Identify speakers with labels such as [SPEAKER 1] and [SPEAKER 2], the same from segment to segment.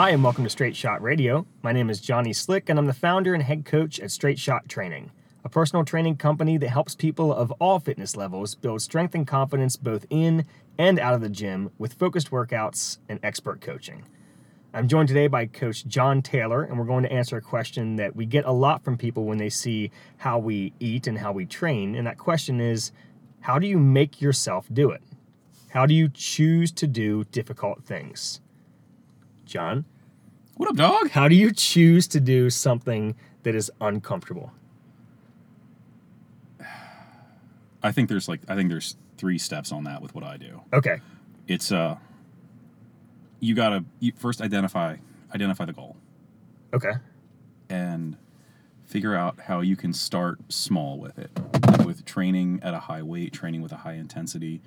[SPEAKER 1] Hi, and welcome to Straight Shot Radio. My name is Johnny Slick, and I'm the founder and head coach at Straight Shot Training, a personal training company that helps people of all fitness levels build strength and confidence both in and out of the gym with focused workouts and expert coaching. I'm joined today by Coach John Taylor, and we're going to answer a question that we get a lot from people when they see how we eat and how we train. And that question is how do you make yourself do it? How do you choose to do difficult things? John,
[SPEAKER 2] What up, dog?
[SPEAKER 1] how do you choose to do something that is uncomfortable?
[SPEAKER 2] I think there's like I think there's three steps on that with what I do.
[SPEAKER 1] Okay.
[SPEAKER 2] It's uh you gotta you first identify identify the goal
[SPEAKER 1] Okay.
[SPEAKER 2] and figure out how you can start small with it. Like with training at a high weight, training with a high intensity,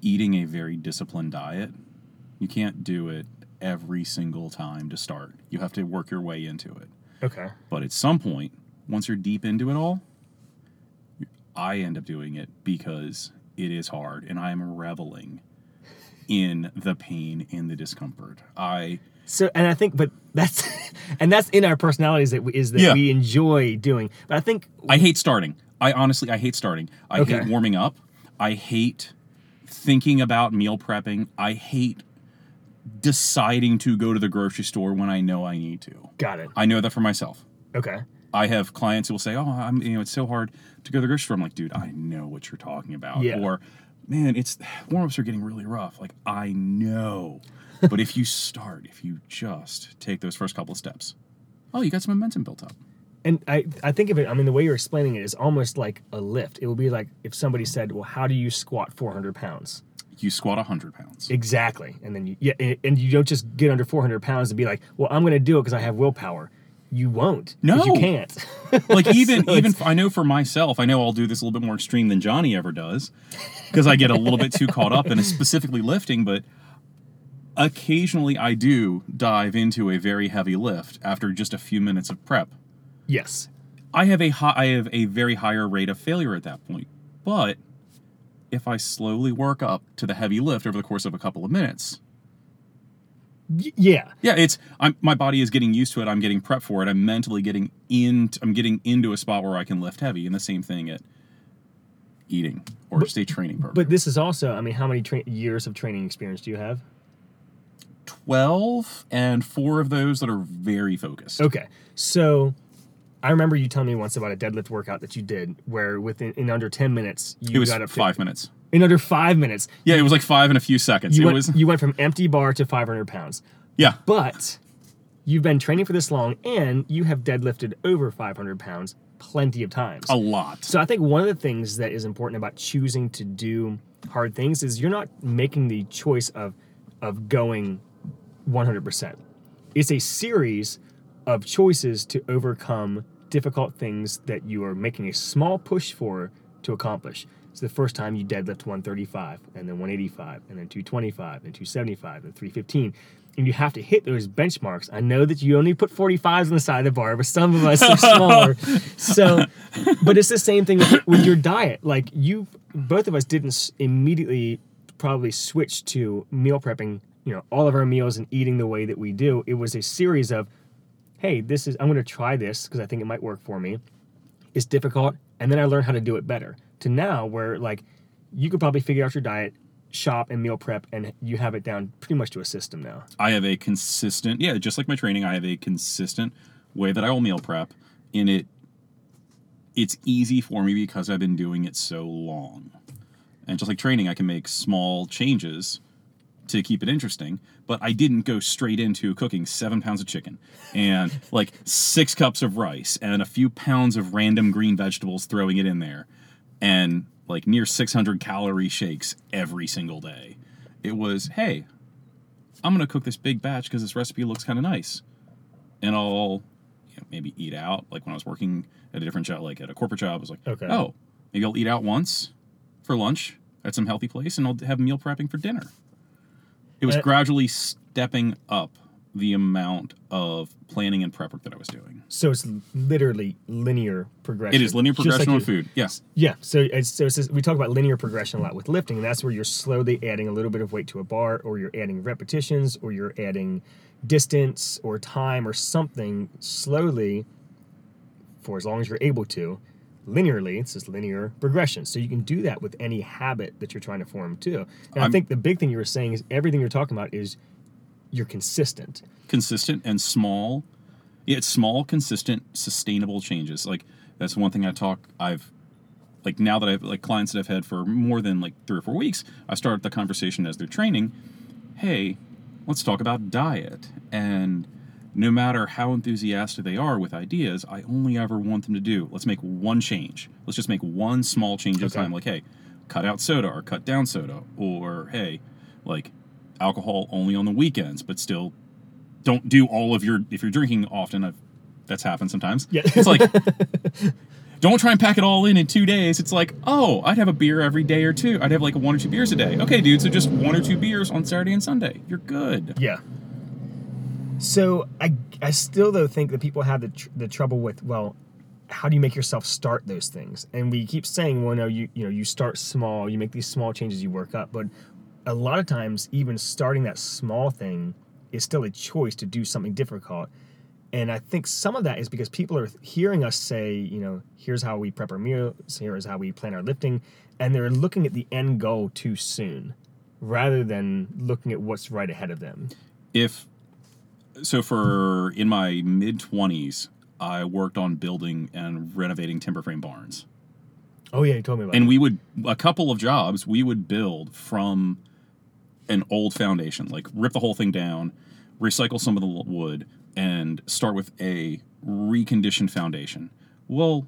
[SPEAKER 2] eating a very disciplined diet. You can't do it every single time to start. You have to work your way into it.
[SPEAKER 1] Okay.
[SPEAKER 2] But at some point, once you're deep into it all, I end up doing it because it is hard and I am reveling in the pain and the discomfort. I
[SPEAKER 1] So, and I think, but that's, and that's in our personalities that we, is that
[SPEAKER 2] Yeah.
[SPEAKER 1] we enjoy doing. But I think,
[SPEAKER 2] I hate starting. I honestly I hate starting. I
[SPEAKER 1] Okay.
[SPEAKER 2] hate warming up. I hate thinking about meal prepping. I hate deciding to go to the grocery store when I know I need to.
[SPEAKER 1] got it.
[SPEAKER 2] I know that for myself.
[SPEAKER 1] Okay.
[SPEAKER 2] I have clients who will say, "Oh, I'm you know it's so hard to go to the grocery store." I'm like, "Dude, I know what you're talking about."
[SPEAKER 1] Yeah.
[SPEAKER 2] Or, "Man, it's warm-ups are getting really rough." Like, I know. but if you start, if you just take those first couple of steps, oh, you got some momentum built up.
[SPEAKER 1] And I, I think of it, I mean, the way you're explaining it is almost like a lift. It would be like if somebody said, well, how do you squat 400 pounds?
[SPEAKER 2] You squat 100 pounds.
[SPEAKER 1] Exactly. And then you, yeah, and- and you don't just get under 400 pounds and be like, well, I'm going to do it because I have willpower. You won't no You can't.
[SPEAKER 2] like even
[SPEAKER 1] So
[SPEAKER 2] even
[SPEAKER 1] it's-
[SPEAKER 2] I know for myself, I know I'll do this a little bit more extreme than Johnny ever does, because I get a little bit too caught up in specifically lifting. But occasionally, I do dive into a very heavy lift after just a few minutes of prep.
[SPEAKER 1] yes.
[SPEAKER 2] I have a high, I have a very higher rate of failure at that point. But if I slowly work up to the heavy lift over the course of a couple of minutes,
[SPEAKER 1] Y- yeah.
[SPEAKER 2] yeah, it's I'm my body is getting used to it. I'm getting prepped for it. I'm mentally getting in. I'm getting into a spot where I can lift heavy. And the same thing at eating or just a training program.
[SPEAKER 1] But this is also, I mean, how many tra- years of training experience do you have?
[SPEAKER 2] twelve and four of those that are very focused.
[SPEAKER 1] Okay. So I remember you telling me once about a deadlift workout that you did where within in under 10 minutes you
[SPEAKER 2] It was
[SPEAKER 1] got up to-
[SPEAKER 2] five minutes.
[SPEAKER 1] in under five minutes
[SPEAKER 2] Yeah, it was like five and a few seconds.
[SPEAKER 1] you
[SPEAKER 2] it
[SPEAKER 1] went,
[SPEAKER 2] was
[SPEAKER 1] you went from empty bar to 500 pounds.
[SPEAKER 2] yeah.
[SPEAKER 1] But you've been training for this long and you have deadlifted over 500 pounds plenty of times.
[SPEAKER 2] A lot.
[SPEAKER 1] So I think one of the things that is important about choosing to do hard things is you're not making the choice of of going 100%. It's a series of choices to overcome difficult things that you are making a small push for to accomplish. It's the first time you deadlift 135 and then 185 and then 225 and 275 and 315 and you have to hit those benchmarks. I know that you only put 45s on the side of the bar, but some of us are smaller. so, but it's the same thing with, with your diet. Like you, both of us didn't immediately probably switch to meal prepping. You know, all of our meals and eating the way that we do. It was a series of, hey, this is I'm going to try this because I think it might work for me. It's difficult, and then I learn how to do it better. To now, where like you could probably figure out your diet, shop, and meal prep, and you have it down pretty much to a system now.
[SPEAKER 2] I have a consistent, yeah, just like my training, I have a consistent way that I will meal prep. and it, it's easy for me because I've been doing it so long. And just like training, I can make small changes to keep it interesting. But I didn't go straight into cooking seven pounds of chicken and like six cups of rice and a few pounds of random green vegetables, throwing it in there, and like near 600 calorie shakes every single day. It was, hey, I'm gonna cook this big batch because this recipe looks kind of nice, and I'll you know, maybe eat out. Like when I was working at a different job, like at a corporate job, I was like,
[SPEAKER 1] Okay.
[SPEAKER 2] oh, maybe I'll eat out once for lunch at some healthy place, and I'll have meal prepping for dinner. It was
[SPEAKER 1] Uh,
[SPEAKER 2] gradually stepping up the amount of planning and prep work that I was doing.
[SPEAKER 1] So it's literally linear progression.
[SPEAKER 2] It is linear
[SPEAKER 1] Just like
[SPEAKER 2] progression on food. Yes.
[SPEAKER 1] Yeah. So it's, so it's we talk about linear progression a lot with lifting, and that's where you're slowly adding a little bit of weight to a bar, or you're adding repetitions, or you're adding distance or time or something slowly for as long as you're able to. Linearly, it's just linear progression. So you can do that with any habit that you're trying to form too. And i think the big thing you were saying is everything you're talking about is you're consistent.
[SPEAKER 2] consistent and small. Yeah, it's small, consistent, sustainable changes. Like that's one thing I talk. I've like now that I've like clients that I've had for more than like three or four weeks. I start the conversation as they're training. Hey, let's talk about diet. And no matter how enthusiastic they are with ideas, I only ever want them to do. Let's make one change. Let's just make one small change at a time. Like, hey, cut out soda or cut down soda, or hey, like alcohol only on the weekends, but still don't do all of your if you're drinking often I've, that's happened sometimes
[SPEAKER 1] Yeah.
[SPEAKER 2] it's like don't try and pack it all in in two days it's like oh i'd have a beer every day or two i'd have like one or two beers a day okay dude so just one or two beers on saturday and sunday you're good
[SPEAKER 1] Yeah. So I I still though think that people have the tr- the trouble with well, how do you make yourself start those things? And we keep saying, well, no, you you know you start small, you make these small changes, you work up, but a lot of times even starting that small thing is still a choice to do something difficult. And I think some of that is because people are hearing us say, you know, here's how we prep our meals, here's how we plan our lifting, and they're looking at the end goal too soon rather than looking at what's right ahead of them.
[SPEAKER 2] if so for in my mid 20s i worked on building and renovating timber frame barns.
[SPEAKER 1] Oh yeah, you told me about
[SPEAKER 2] and
[SPEAKER 1] that.
[SPEAKER 2] we would a couple of jobs we would build from an old foundation like rip the whole thing down recycle some of the wood and start with a reconditioned foundation. Well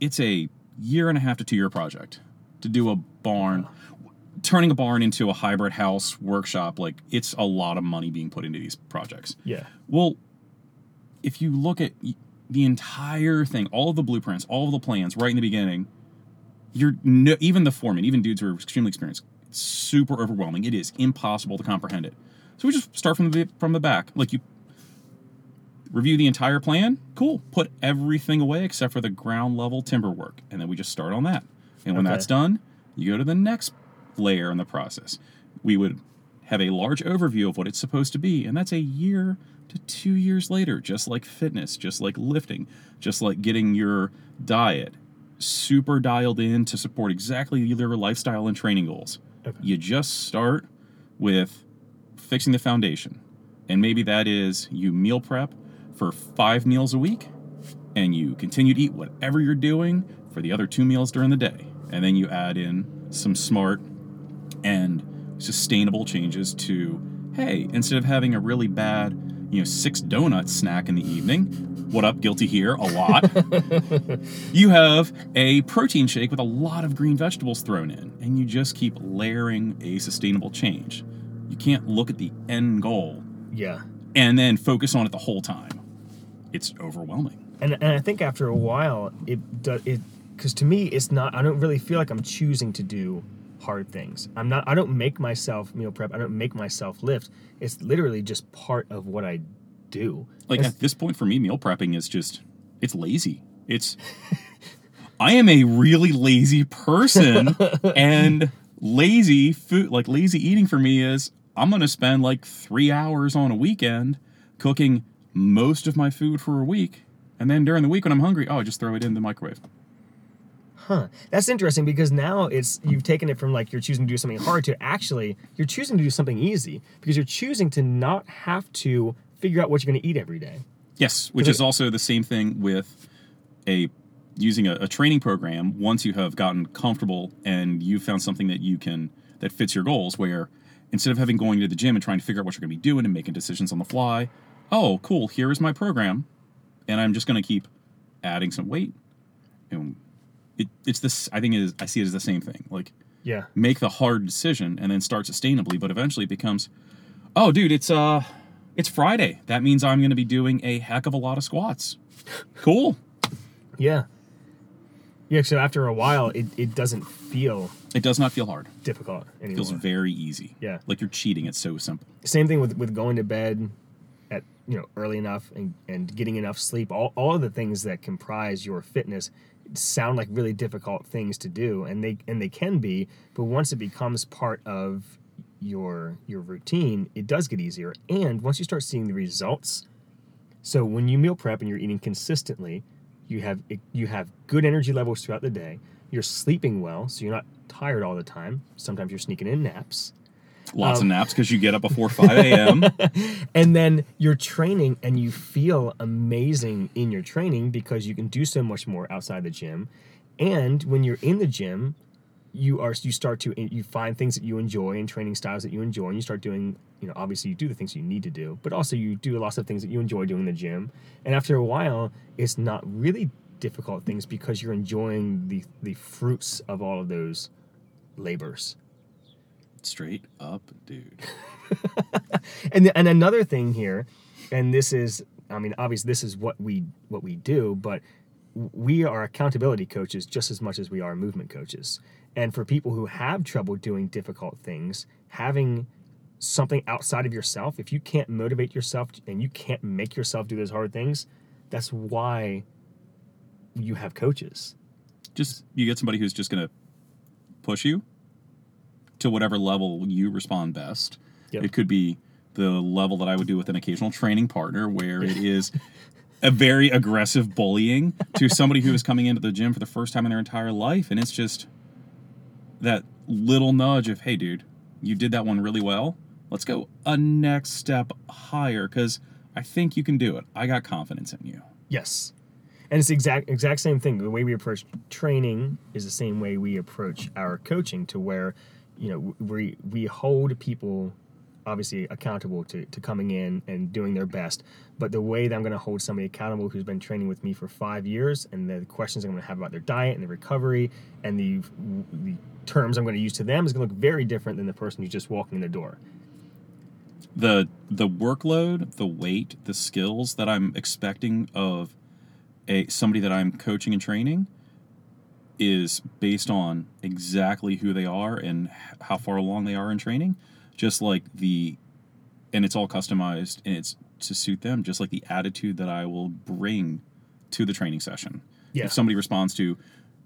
[SPEAKER 2] it's a year and a half to two year project to do a barn turning a barn into a hybrid house workshop like it's a lot of money being put into these projects
[SPEAKER 1] yeah,
[SPEAKER 2] well, if you look at the entire thing, all of the blueprints, all of the plans right in the beginning, you're no, even the foreman, even dudes who are extremely experienced, it's super overwhelming. It is impossible to comprehend it. So we just start from the from the back. Like you review the entire plan, cool. Put everything away except for the ground level timber work, and then we just start on that. And when
[SPEAKER 1] Okay.
[SPEAKER 2] that's done, you go to the next layer in the process. We would have a large overview of what it's supposed to be, and that's a year to two years later, just like fitness, just like lifting, just like getting your diet super dialed in to support exactly your lifestyle and training goals.
[SPEAKER 1] Okay.
[SPEAKER 2] You just start with fixing the foundation. And maybe that is you meal prep for five meals a week, and you continue to eat whatever you're doing for the other two meals during the day. And then you add in some smart and sustainable changes to hey, instead of having a really bad, you know, six donut snack in the evening, what up, guilty here, a lot, you have a protein shake with a lot of green vegetables thrown in, and you just keep layering a sustainable change. You can't look at the end goal
[SPEAKER 1] yeah.
[SPEAKER 2] and then focus on it the whole time. It's overwhelming.
[SPEAKER 1] And and I think after a while, it does it because to me, it's not. I don't really feel like I'm choosing to do hard things. I'm not. I don't make myself meal prep. I don't make myself lift. It's literally just part of what I do.
[SPEAKER 2] Like at this point for me, meal prepping is just it's lazy. It's I am a really lazy person and lazy food like lazy eating for me is I'm gonna spend like three hours on a weekend cooking most of my food for a week. And then during the week when I'm hungry, oh, I just throw it in the microwave.
[SPEAKER 1] Huh. That's interesting because now it's you've taken it from like you're choosing to do something hard to actually you're choosing to do something easy because you're choosing to not have to figure out what you're going to eat every day.
[SPEAKER 2] Yes, which is also the same thing with a using a, a training program. Once you have gotten comfortable and you've found something that you can that fits your goals, where instead of having going to the gym and trying to figure out what you're going to be doing and making decisions on the fly, oh, cool, here is my program, and I'm just going to keep adding some weight. And it, it's this. I think it is, I see it as the same thing. Like
[SPEAKER 1] Yeah.
[SPEAKER 2] make the hard decision and then start sustainably, but eventually it becomes, oh, dude, it's uh, it's Friday. That means I'm going to be doing a heck of a lot of squats. Cool.
[SPEAKER 1] Yeah. Yeah. So after a while, it, it doesn't feel
[SPEAKER 2] It does not feel hard.
[SPEAKER 1] difficult
[SPEAKER 2] It feels very easy.
[SPEAKER 1] Yeah.
[SPEAKER 2] Like you're cheating. It's so simple.
[SPEAKER 1] Same thing with with going to bed. at you know early enough and, and getting enough sleep all, all of the things that comprise your fitness sound like really difficult things to do and they and they can be but once it becomes part of your your routine it does get easier. And once you start seeing the results so when you meal prep and you're eating consistently you have you have good energy levels throughout the day. You're sleeping well so you're not tired all the time. Sometimes you're sneaking in naps
[SPEAKER 2] Lots
[SPEAKER 1] Um,
[SPEAKER 2] of naps because you get up before 5 a.m.
[SPEAKER 1] and then you're training and you feel amazing in your training because you can do so much more outside the gym. And when you're in the gym you are you start to you find things that you enjoy and training styles that you enjoy and you start doing you know obviously you do the things you need to do but also you do lots of things that you enjoy doing in the gym. And after a while it's not really difficult things because you're enjoying the the fruits of all of those labors
[SPEAKER 2] Straight up, dude.
[SPEAKER 1] and and another thing here, and this is, I mean, obviously this is what we what we do, but we are accountability coaches just as much as we are movement coaches. And for people who have trouble doing difficult things, having something outside of yourself, if you can't motivate yourself and you can't make yourself do those hard things, that's why you have coaches.
[SPEAKER 2] Just you get somebody who's just going to push you to whatever level you respond best.
[SPEAKER 1] Yep.
[SPEAKER 2] It could be the level that I would do with an occasional training partner where it is a very aggressive bullying to somebody who is coming into the gym for the first time in their entire life and it's just that little nudge of hey dude you did that one really well let's go a next step higher because i think you can do it i got confidence in you
[SPEAKER 1] Yes. And it's the exact exact same thing. The way we approach training is the same way we approach our coaching to where, you know, we we hold people obviously accountable to, to coming in and doing their best. But the way that I'm going to hold somebody accountable who's been training with me for five years and the questions I'm going to have about their diet and their recovery and the, the terms I'm going to use to them is going to look very different than the person who's just walking in the door.
[SPEAKER 2] the the workload, the weight, the skills that I'm expecting of a somebody that I'm coaching and training is based on exactly who they are and how far along they are in training. Just like the and it's all customized and it's to suit them, just like the attitude that I will bring to the training session.
[SPEAKER 1] Yeah.
[SPEAKER 2] If somebody responds to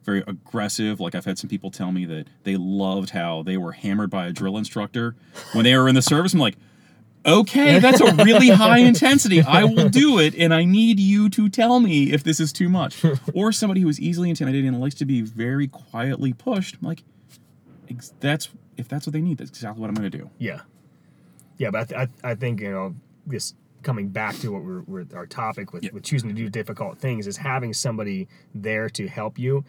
[SPEAKER 2] very aggressive, like I've had some people tell me that they loved how they were hammered by a drill instructor when they were in the service. I'm like, okay, that's a really high intensity. I will do it, and I need you to tell me if this is too much. Or somebody who is easily intimidated and likes to be very quietly pushed. I'm like, that's if that's what they need, that's exactly what I'm going to do.
[SPEAKER 1] Yeah, yeah, but I, th- I, I think you know this coming back to what we're, we're our topic with,
[SPEAKER 2] Yeah.
[SPEAKER 1] with choosing to do difficult things is having somebody there to help you,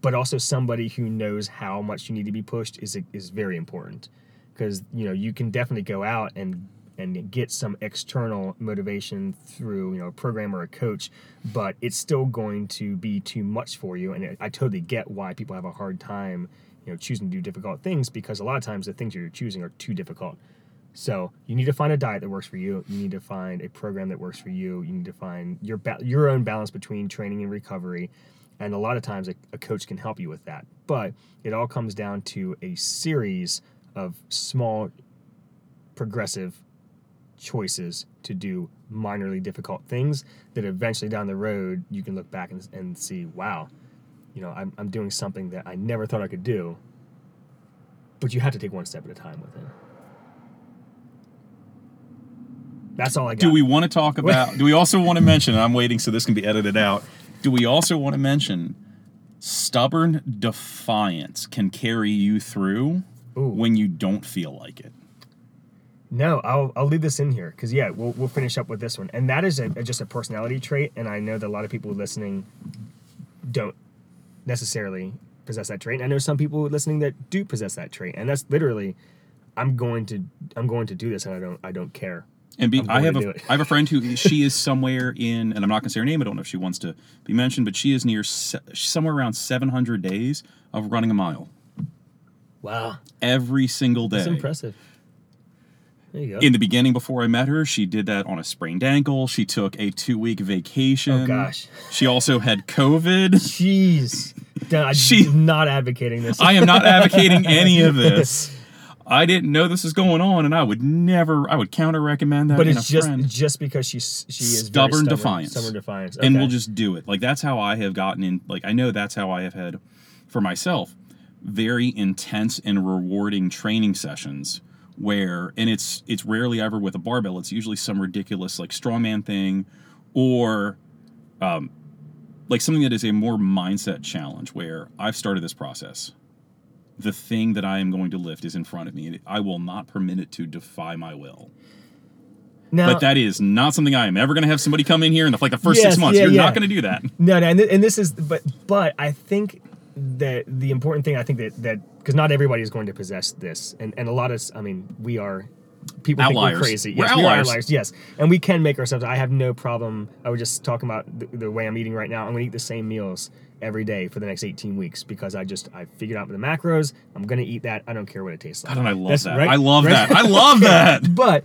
[SPEAKER 1] but also somebody who knows how much you need to be pushed is is very important because you know you can definitely go out and and get some external motivation through you know a program or a coach but it's still going to be too much for you and i totally get why people have a hard time you know choosing to do difficult things because a lot of times the things you're choosing are too difficult so you need to find a diet that works for you. You need to find a program that works for you. You need to find your ba- your own balance between training and recovery. And a lot of times a, a coach can help you with that. But it all comes down to a series of small progressive choices to do minorly difficult things that eventually down the road you can look back and, and see, wow, you know, I'm, I'm doing something that I never thought I could do. But you have to take one step at a time with it. That's all I got.
[SPEAKER 2] Do we want to talk about? do we also want to mention? And I'm waiting so this can be edited out. Do we also want to mention stubborn defiance can carry you through
[SPEAKER 1] Ooh.
[SPEAKER 2] when you don't feel like it?
[SPEAKER 1] No, I'll, I'll leave this in here because yeah, we'll, we'll finish up with this one, and that is a, just a personality trait, and I know that a lot of people listening don't necessarily possess that trait. And I know some people listening that do possess that trait, and that's literally, I'm going to I'm going to do this, and I don't I don't care.
[SPEAKER 2] And be, I have a. I have a friend who she is somewhere in, and I'm not going to say her name. I don't know if she wants to be mentioned, but she is near se- somewhere around 700 days of running a mile
[SPEAKER 1] Wow,
[SPEAKER 2] every single day.
[SPEAKER 1] that's impressive. There you go.
[SPEAKER 2] In the beginning, before I met her, she did that on a sprained ankle. She took a two week vacation.
[SPEAKER 1] Oh, gosh.
[SPEAKER 2] She also had COVID.
[SPEAKER 1] Jeez, I'm
[SPEAKER 2] She-
[SPEAKER 1] not advocating this.
[SPEAKER 2] I am not advocating any of this. I didn't know this was going on, and I would never, I would counter recommend that.
[SPEAKER 1] But it's just
[SPEAKER 2] friend.
[SPEAKER 1] just because she's she is
[SPEAKER 2] Stubborn
[SPEAKER 1] stubborn
[SPEAKER 2] defiance.
[SPEAKER 1] Stubborn defiance.
[SPEAKER 2] and we'll just do it. Like that's how I have gotten in. Like I know that's how I have had for myself very intense and rewarding training sessions where and it's it's rarely ever with a barbell. It's usually some ridiculous like strongman thing or um like something that is a more mindset challenge where i've started this process. The thing that i am going to lift is in front of me and i will not permit it to defy my will.
[SPEAKER 1] Now,
[SPEAKER 2] but that is not something i am ever going to have somebody come in here in the, like the first
[SPEAKER 1] Yes,
[SPEAKER 2] six months.
[SPEAKER 1] yeah,
[SPEAKER 2] you're
[SPEAKER 1] yeah.
[SPEAKER 2] not going to do that.
[SPEAKER 1] No, no, and, th- and this is, but but I think that the important thing, I think that that because not everybody is going to possess this, and and a lot of, I mean, we are people think we're crazy.
[SPEAKER 2] We're
[SPEAKER 1] yes, we are
[SPEAKER 2] outliers.
[SPEAKER 1] outliers. Yes, and we can make ourselves. I have no problem. I was just talking about the, the way I'm eating right now. I'm going to eat the same meals every day for the next 18 weeks because I just I figured out the macros. I'm going to eat that. I don't care what it tastes like.
[SPEAKER 2] God, and I love
[SPEAKER 1] That's-
[SPEAKER 2] that.
[SPEAKER 1] right?
[SPEAKER 2] I love
[SPEAKER 1] Right?
[SPEAKER 2] that. I love that.
[SPEAKER 1] But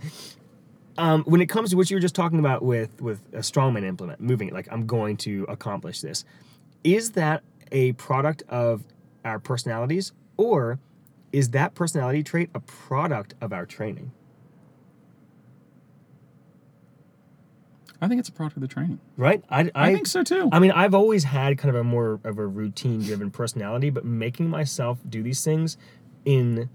[SPEAKER 1] um, when it comes to what you were just talking about with with a strongman implement, moving it, like I'm going to accomplish this, is that a product of our personalities, or is that personality trait a product of our training?
[SPEAKER 2] I think it's a product of the training.
[SPEAKER 1] Right? I,
[SPEAKER 2] I, think so too.
[SPEAKER 1] I mean, I've always had kind of a more of a routine driven personality, but making myself do these things in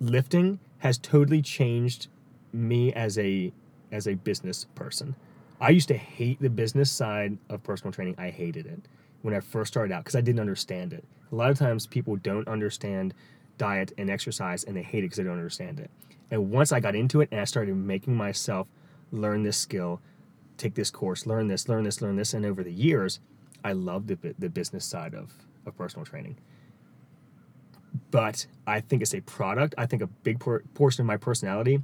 [SPEAKER 1] lifting has totally changed me as a as a business person. I used to hate the business side of personal training. I hated it when I first started out because I didn't understand it. A lot of times people don't understand diet and exercise and they hate it because they don't understand it. And once I got into it and I started making myself learn this skill, take this course, learn this, learn this, learn this, and over the years, I loved the the business side of of personal training. But I think it's a product. I think a big por- portion of my personality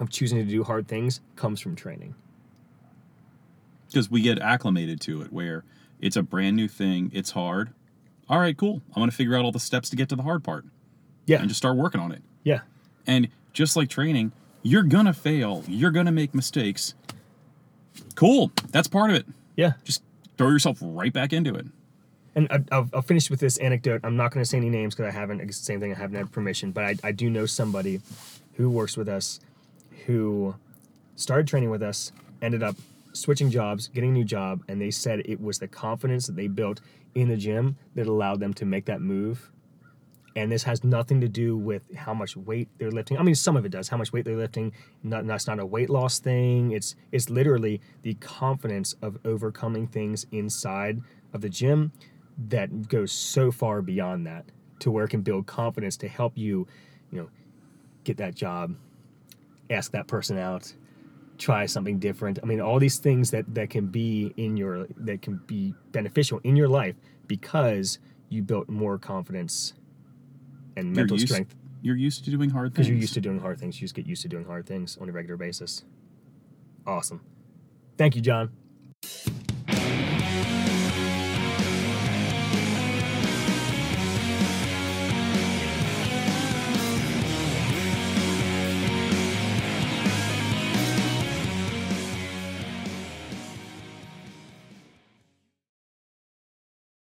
[SPEAKER 1] of choosing to do hard things comes from training.
[SPEAKER 2] because we get acclimated to it where it's a brand new thing. It's hard. All right cool. I'm going to figure out all the steps to get to the hard part.
[SPEAKER 1] Yeah,
[SPEAKER 2] and just start working on it.
[SPEAKER 1] Yeah,
[SPEAKER 2] and just like training you're going to fail. You're going to make mistakes. Cool. That's part of it.
[SPEAKER 1] Yeah.
[SPEAKER 2] just throw yourself right back into it.
[SPEAKER 1] And I'll, I'll finish with this anecdote. I'm not going to say any names because I haven't. The same thing. I haven't had permission, but I, I do know somebody who works with us, who started training with us, ended up switching jobs, getting a new job, and they said it was the confidence that they built in the gym that allowed them to make that move. And this has nothing to do with how much weight they're lifting. I mean, some of it does. How much weight they're lifting. Not, that's not a weight loss thing. It's it's literally the confidence of overcoming things inside of the gym that goes so far beyond that to where it can build confidence to help you, you know, get that job, ask that person out, try something different. I mean, all these things that that can be in your that can be beneficial in your life because you built more confidence and mental
[SPEAKER 2] you're used,
[SPEAKER 1] strength
[SPEAKER 2] you're used to doing hard things
[SPEAKER 1] because you're used to doing hard things. You just get used to doing hard things on a regular basis. Awesome. Thank you, John.